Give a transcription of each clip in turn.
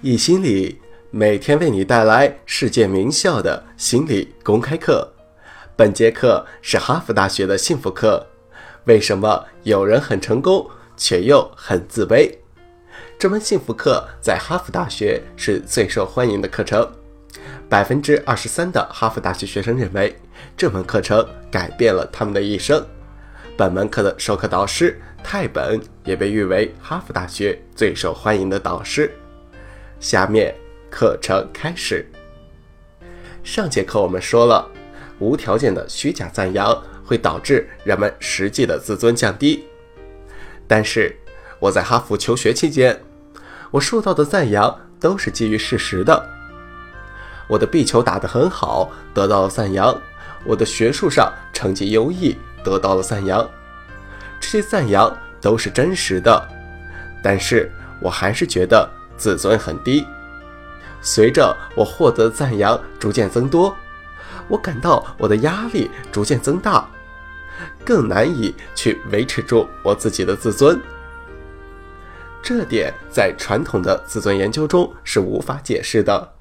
易心理每天为你带来世界名校的心理公开课。本节课是哈佛大学的幸福课。为什么有人很成功却又很自卑？这门幸福课在哈佛大学是最受欢迎的课程。百分之二十三的哈佛大学学生认为这门课程改变了他们的一生。本门课的授课导师泰本也被誉为哈佛大学最受欢迎的导师。下面课程开始。上节课我们说了，无条件的虚假赞扬会导致人们实际的自尊降低。但是我在哈佛求学期间，我受到的赞扬都是基于事实的。我的壁球打得很好，得到了赞扬；我的学术上成绩优异，得到了赞扬。这些赞扬都是真实的，但是我还是觉得。自尊很低，随着我获得的赞扬逐渐增多，我感到我的压力逐渐增大，更难以去维持住我自己的自尊。这点在传统的自尊研究中是无法解释的。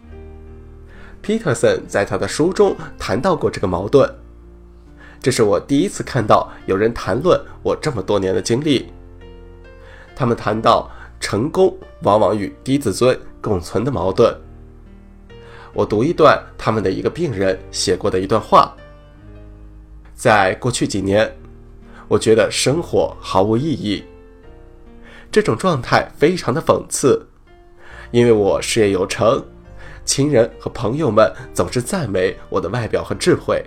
Peterson 在他的书中谈到过这个矛盾，这是我第一次看到有人谈论我这么多年的经历。他们谈到。成功往往与低自尊共存的矛盾。我读一段他们的一个病人写过的一段话：在过去几年，我觉得生活毫无意义。这种状态非常的讽刺，因为我事业有成，亲人和朋友们总是赞美我的外表和智慧。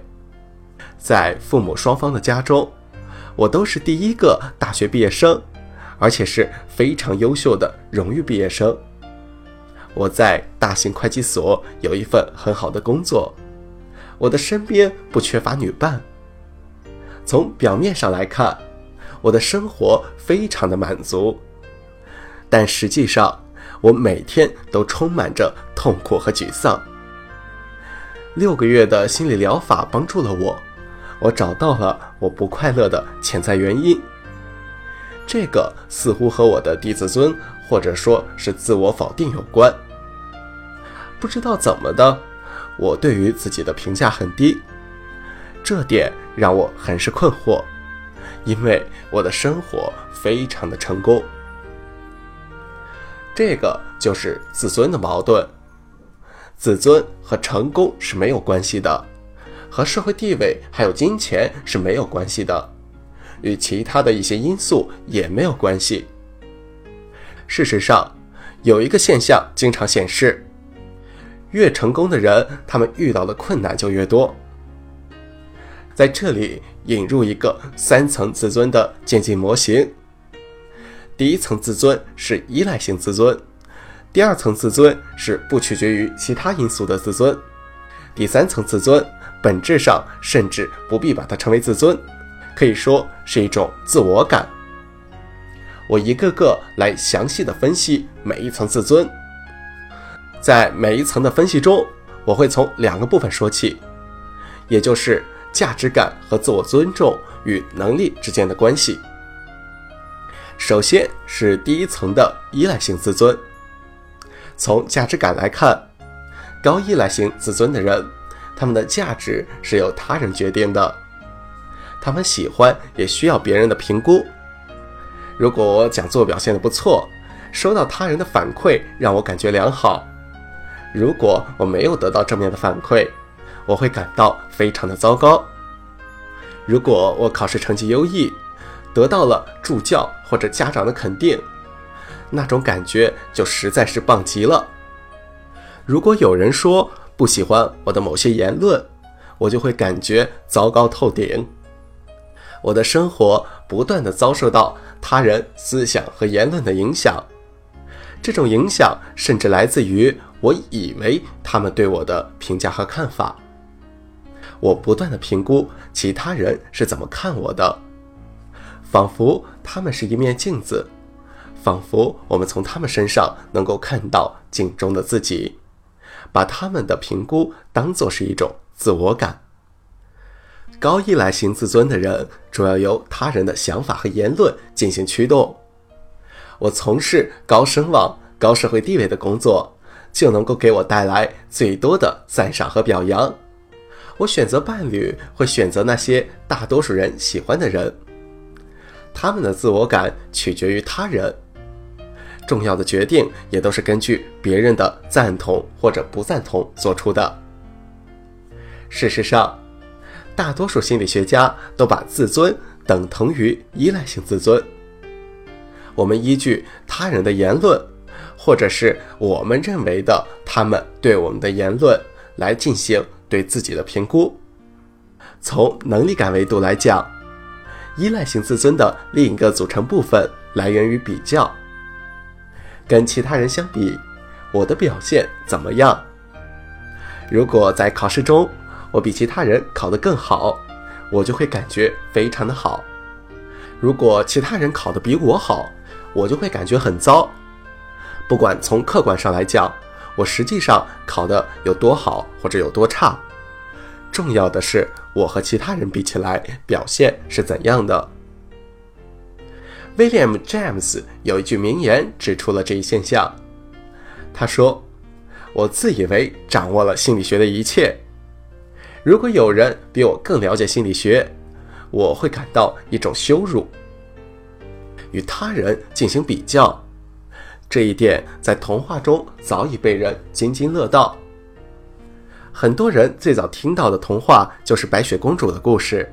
在父母双方的家中，我都是第一个大学毕业生。而且是非常优秀的荣誉毕业生。我在大型会计所有一份很好的工作，我的身边不缺乏女伴。从表面上来看，我的生活非常的满足，但实际上我每天都充满着痛苦和沮丧。六个月的心理疗法帮助了我，我找到了我不快乐的潜在原因。这个似乎和我的低自尊，或者说是自我否定有关。不知道怎么的，我对于自己的评价很低，这点让我很是困惑，因为我的生活非常的成功。这个就是自尊的矛盾。自尊和成功是没有关系的，和社会地位还有金钱是没有关系的。与其他的一些因素也没有关系。事实上，有一个现象经常显示，越成功的人，他们遇到的困难就越多。在这里引入一个三层自尊的渐进模型。第一层自尊是依赖性自尊，第二层自尊是不取决于其他因素的自尊，第三层自尊本质上甚至不必把它称为自尊。可以说是一种自我感。我一个个来详细的分析每一层自尊。在每一层的分析中，我会从两个部分说起，也就是价值感和自我尊重与能力之间的关系。首先是第一层的依赖性自尊。从价值感来看，高依赖性自尊的人，他们的价值是由他人决定的。他们喜欢也需要别人的评估。如果我讲座表现的不错，收到他人的反馈让我感觉良好；如果我没有得到正面的反馈，我会感到非常的糟糕。如果我考试成绩优异，得到了助教或者家长的肯定，那种感觉就实在是棒极了。如果有人说不喜欢我的某些言论，我就会感觉糟糕透顶。我的生活不断的遭受到他人思想和言论的影响，这种影响甚至来自于我以为他们对我的评价和看法。我不断的评估其他人是怎么看我的，仿佛他们是一面镜子，仿佛我们从他们身上能够看到镜中的自己，把他们的评估当作是一种自我感。高依赖型自尊的人主要由他人的想法和言论进行驱动。我从事高声望、高社会地位的工作，就能够给我带来最多的赞赏和表扬。我选择伴侣会选择那些大多数人喜欢的人，他们的自我感取决于他人，重要的决定也都是根据别人的赞同或者不赞同做出的。事实上，大多数心理学家都把自尊等同于依赖性自尊。我们依据他人的言论，或者是我们认为的他们对我们的言论来进行对自己的评估。从能力感维度来讲，依赖性自尊的另一个组成部分来源于比较。跟其他人相比，我的表现怎么样？如果在考试中，我比其他人考得更好，我就会感觉非常的好。如果其他人考得比我好，我就会感觉很糟。不管从客观上来讲，我实际上考得有多好或者有多差，重要的是我和其他人比起来表现是怎样的。William James 有一句名言指出了这一现象，他说：“我自以为掌握了心理学的一切。”如果有人比我更了解心理学，我会感到一种羞辱。与他人进行比较，这一点在童话中早已被人津津乐道。很多人最早听到的童话就是白雪公主的故事。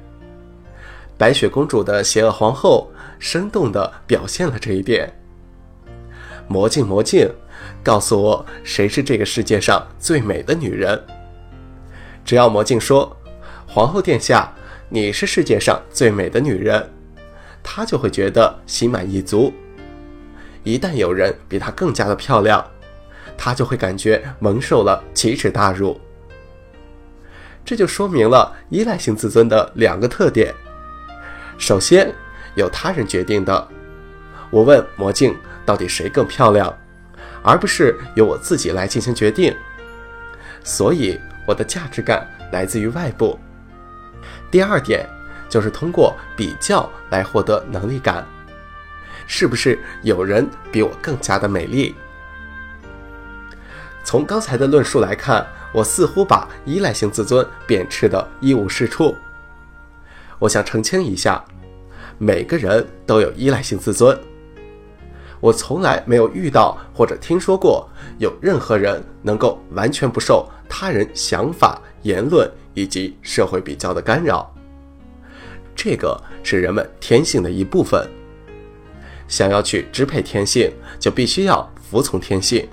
白雪公主的邪恶皇后生动地表现了这一点。魔镜，魔镜，告诉我谁是这个世界上最美的女人。只要魔镜说：“皇后殿下，你是世界上最美的女人。”她就会觉得心满意足。一旦有人比她更加的漂亮，她就会感觉蒙受了奇耻大辱。这就说明了依赖性自尊的两个特点：首先，由他人决定的，我问魔镜到底谁更漂亮，而不是由我自己来进行决定。所以。我的价值感来自于外部。第二点就是通过比较来获得能力感，是不是有人比我更加的美丽？从刚才的论述来看，我似乎把依赖性自尊贬斥的一无是处。我想澄清一下，每个人都有依赖性自尊。我从来没有遇到或者听说过有任何人能够完全不受他人想法、言论以及社会比较的干扰。这个是人们天性的一部分。想要去支配天性，就必须要服从天性。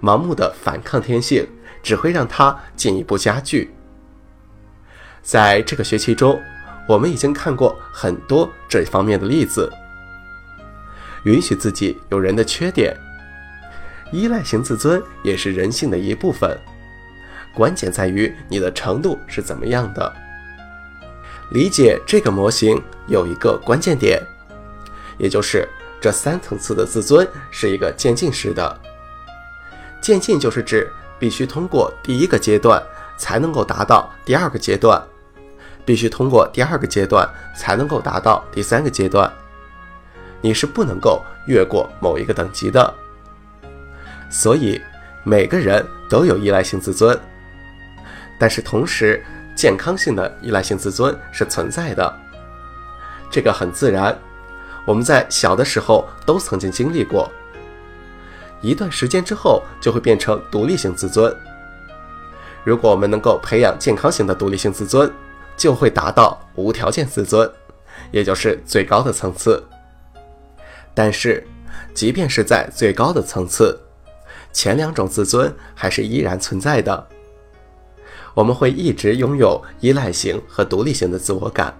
盲目的反抗天性，只会让它进一步加剧。在这个学期中，我们已经看过很多这方面的例子。允许自己有人的缺点，依赖型自尊也是人性的一部分。关键在于你的程度是怎么样的。理解这个模型有一个关键点，也就是这三层次的自尊是一个渐进式的。渐进就是指必须通过第一个阶段才能够达到第二个阶段，必须通过第二个阶段才能够达到第三个阶段。你是不能够越过某一个等级的，所以每个人都有依赖性自尊，但是同时健康性的依赖性自尊是存在的，这个很自然，我们在小的时候都曾经经历过，一段时间之后就会变成独立性自尊。如果我们能够培养健康型的独立性自尊，就会达到无条件自尊，也就是最高的层次。但是，即便是在最高的层次，前两种自尊还是依然存在的。我们会一直拥有依赖型和独立型的自我感。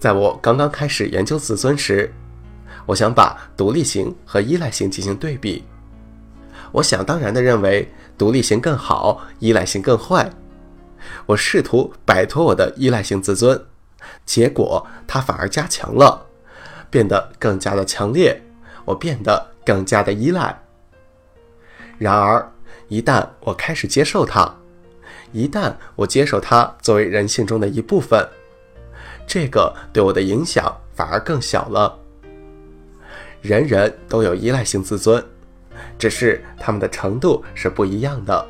在我刚刚开始研究自尊时，我想把独立型和依赖型进行对比。我想当然的认为独立型更好，依赖型更坏。我试图摆脱我的依赖性自尊，结果它反而加强了。变得更加的强烈，我变得更加的依赖。然而，一旦我开始接受它，一旦我接受它作为人性中的一部分，这个对我的影响反而更小了。人人都有依赖性自尊，只是他们的程度是不一样的。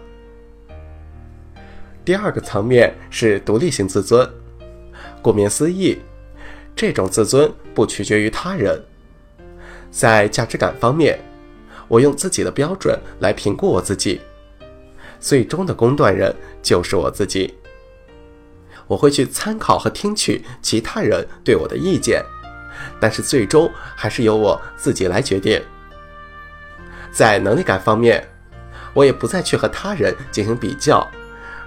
第二个层面是独立性自尊，顾名思义，这种自尊不取决于他人。在价值感方面，我用自己的标准来评估我自己，最终的公断人就是我自己。我会去参考和听取其他人对我的意见，但是最终还是由我自己来决定。在能力感方面，我也不再去和他人进行比较。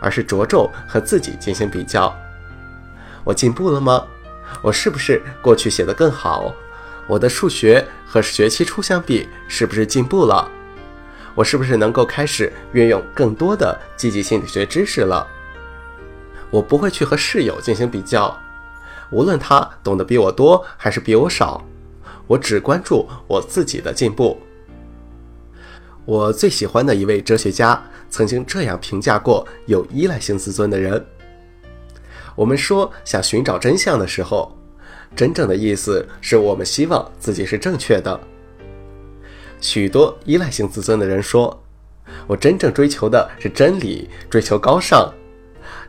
而是着重和自己进行比较。我进步了吗？我是不是过去写的更好？我的数学和学期初相比是不是进步了？我是不是能够开始运用更多的积极心理学知识了？我不会去和室友进行比较，无论他懂得比我多还是比我少，我只关注我自己的进步。我最喜欢的一位哲学家。曾经这样评价过有依赖性自尊的人。我们说想寻找真相的时候，真正的意思是我们希望自己是正确的。许多依赖性自尊的人说：“我真正追求的是真理，追求高尚。”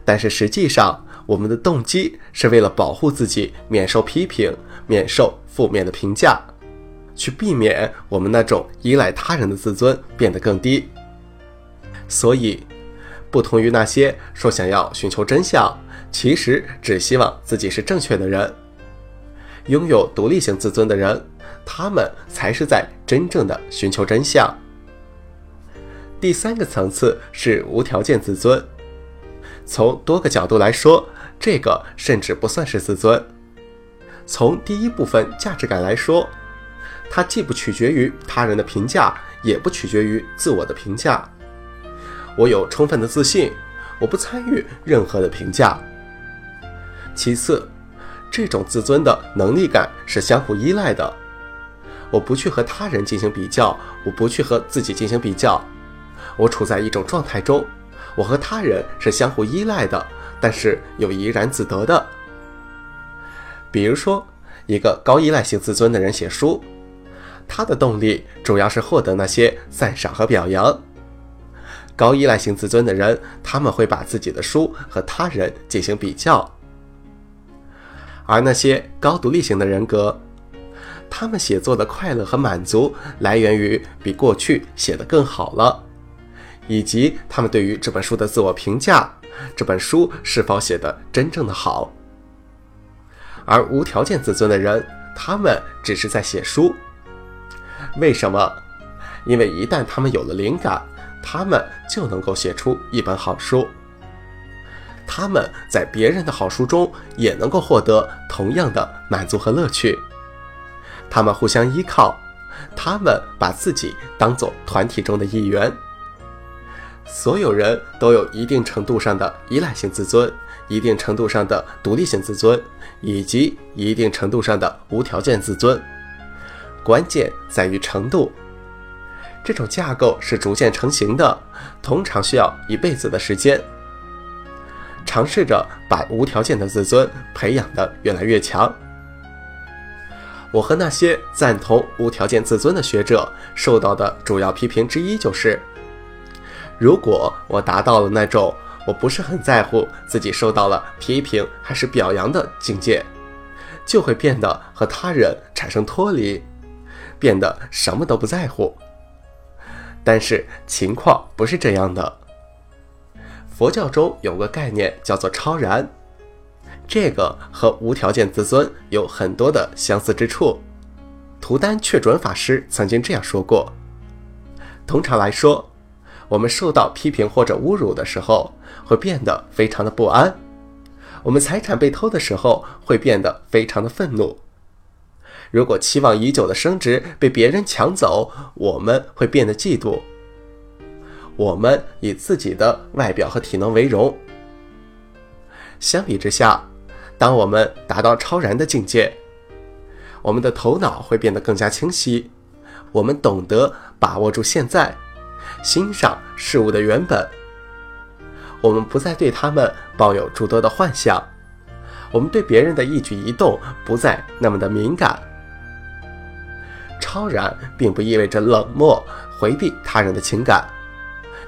但是实际上，我们的动机是为了保护自己免受批评，免受负面的评价，去避免我们那种依赖他人的自尊变得更低。所以，不同于那些说想要寻求真相，其实只希望自己是正确的人，拥有独立性自尊的人，他们才是在真正的寻求真相。第三个层次是无条件自尊。从多个角度来说，这个甚至不算是自尊。从第一部分价值感来说，它既不取决于他人的评价，也不取决于自我的评价。我有充分的自信，我不参与任何的评价。其次，这种自尊的能力感是相互依赖的。我不去和他人进行比较，我不去和自己进行比较。我处在一种状态中，我和他人是相互依赖的，但是又怡然自得的。比如说，一个高依赖性自尊的人写书，他的动力主要是获得那些赞赏和表扬。高依赖性自尊的人，他们会把自己的书和他人进行比较；而那些高独立型的人格，他们写作的快乐和满足来源于比过去写得更好了，以及他们对于这本书的自我评价：这本书是否写得真正的好。而无条件自尊的人，他们只是在写书。为什么？因为一旦他们有了灵感。他们就能够写出一本好书。他们在别人的好书中也能够获得同样的满足和乐趣。他们互相依靠，他们把自己当做团体中的一员。所有人都有一定程度上的依赖性自尊，一定程度上的独立性自尊，以及一定程度上的无条件自尊。关键在于程度。这种架构是逐渐成型的，通常需要一辈子的时间。尝试着把无条件的自尊培养得越来越强。我和那些赞同无条件自尊的学者受到的主要批评之一就是：如果我达到了那种我不是很在乎自己受到了批评还是表扬的境界，就会变得和他人产生脱离，变得什么都不在乎。但是情况不是这样的。佛教中有个概念叫做超然，这个和无条件自尊有很多的相似之处。图丹却准法师曾经这样说过：通常来说，我们受到批评或者侮辱的时候，会变得非常的不安；我们财产被偷的时候，会变得非常的愤怒。如果期望已久的升职被别人抢走，我们会变得嫉妒。我们以自己的外表和体能为荣。相比之下，当我们达到超然的境界，我们的头脑会变得更加清晰。我们懂得把握住现在，欣赏事物的原本。我们不再对他们抱有诸多的幻想。我们对别人的一举一动不再那么的敏感。超然并不意味着冷漠回避他人的情感。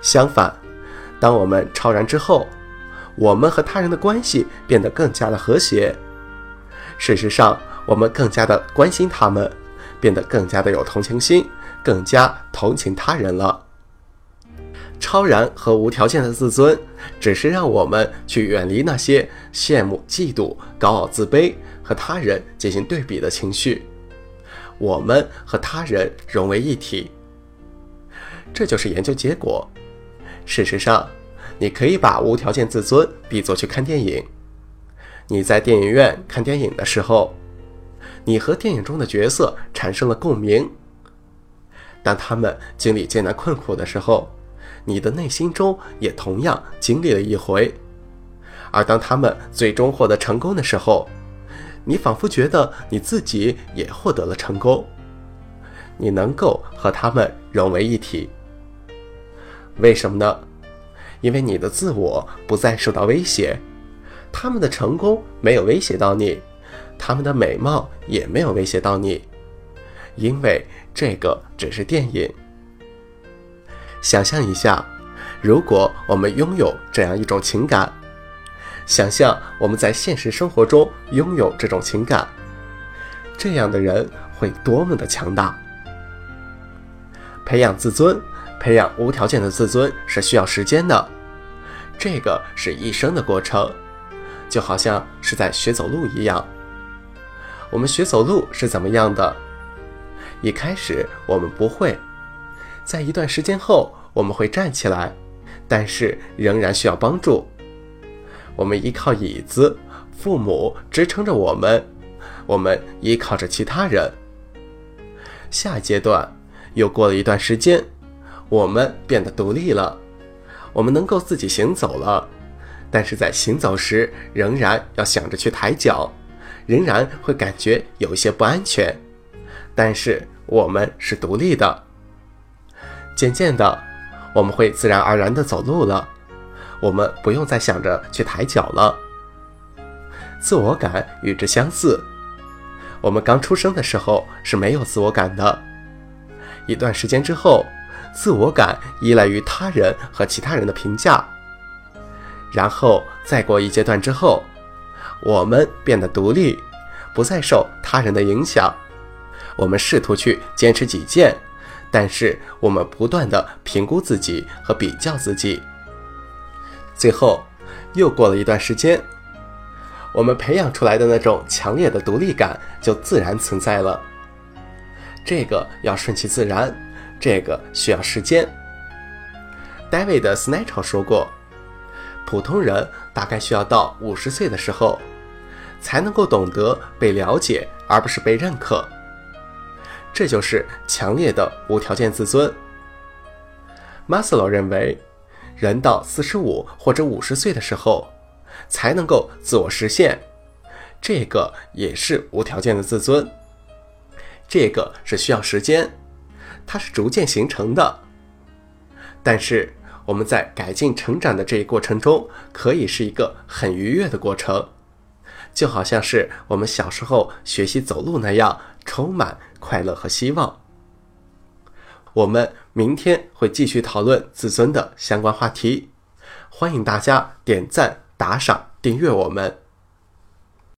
相反，当我们超然之后，我们和他人的关系变得更加的和谐。事实上，我们更加的关心他们，变得更加的有同情心，更加同情他人了。超然和无条件的自尊，只是让我们去远离那些羡慕、嫉妒、高傲、自卑和他人进行对比的情绪，我们和他人融为一体。这就是研究结果。事实上，你可以把无条件自尊比作去看电影。你在电影院看电影的时候，你和电影中的角色产生了共鸣。当他们经历艰难困苦的时候，你的内心中也同样经历了一回。而当他们最终获得成功的时候，你仿佛觉得你自己也获得了成功。你能够和他们融为一体。为什么呢？因为你的自我不再受到威胁。他们的成功没有威胁到你，他们的美貌也没有威胁到你，因为这个只是电影。想象一下，如果我们拥有这样一种情感，想象我们在现实生活中拥有这种情感，这样的人会多么的强大！培养自尊，培养无条件的自尊是需要时间的，这个是一生的过程。就好像是在学走路一样。我们学走路是怎么样的？一开始我们不会，在一段时间后我们会站起来，但是仍然需要帮助。我们依靠椅子，父母支撑着我们，我们依靠着其他人。下一阶段又过了一段时间，我们变得独立了，我们能够自己行走了。但是在行走时，仍然要想着去抬脚，仍然会感觉有一些不安全。但是我们是独立的。渐渐的，我们会自然而然的走路了，我们不用再想着去抬脚了。自我感与之相似。我们刚出生的时候是没有自我感的，一段时间之后，自我感依赖于他人和其他人的评价。然后再过一阶段之后，我们变得独立，不再受他人的影响。我们试图去坚持己见，但是我们不断的评估自己和比较自己。最后，又过了一段时间，我们培养出来的那种强烈的独立感就自然存在了。这个要顺其自然，这个需要时间。David s n a t c h 说过。普通人大概需要到五十岁的时候，才能够懂得被了解，而不是被认可。这就是强烈的无条件自尊。马斯洛认为，人到四十五或者五十岁的时候，才能够自我实现，这个也是无条件的自尊。这个是需要时间，它是逐渐形成的，但是。我们在改进成长的这一过程中，可以是一个很愉悦的过程，就好像是我们小时候学习走路那样，充满快乐和希望。我们明天会继续讨论自尊的相关话题，欢迎大家点赞、打赏、订阅我们。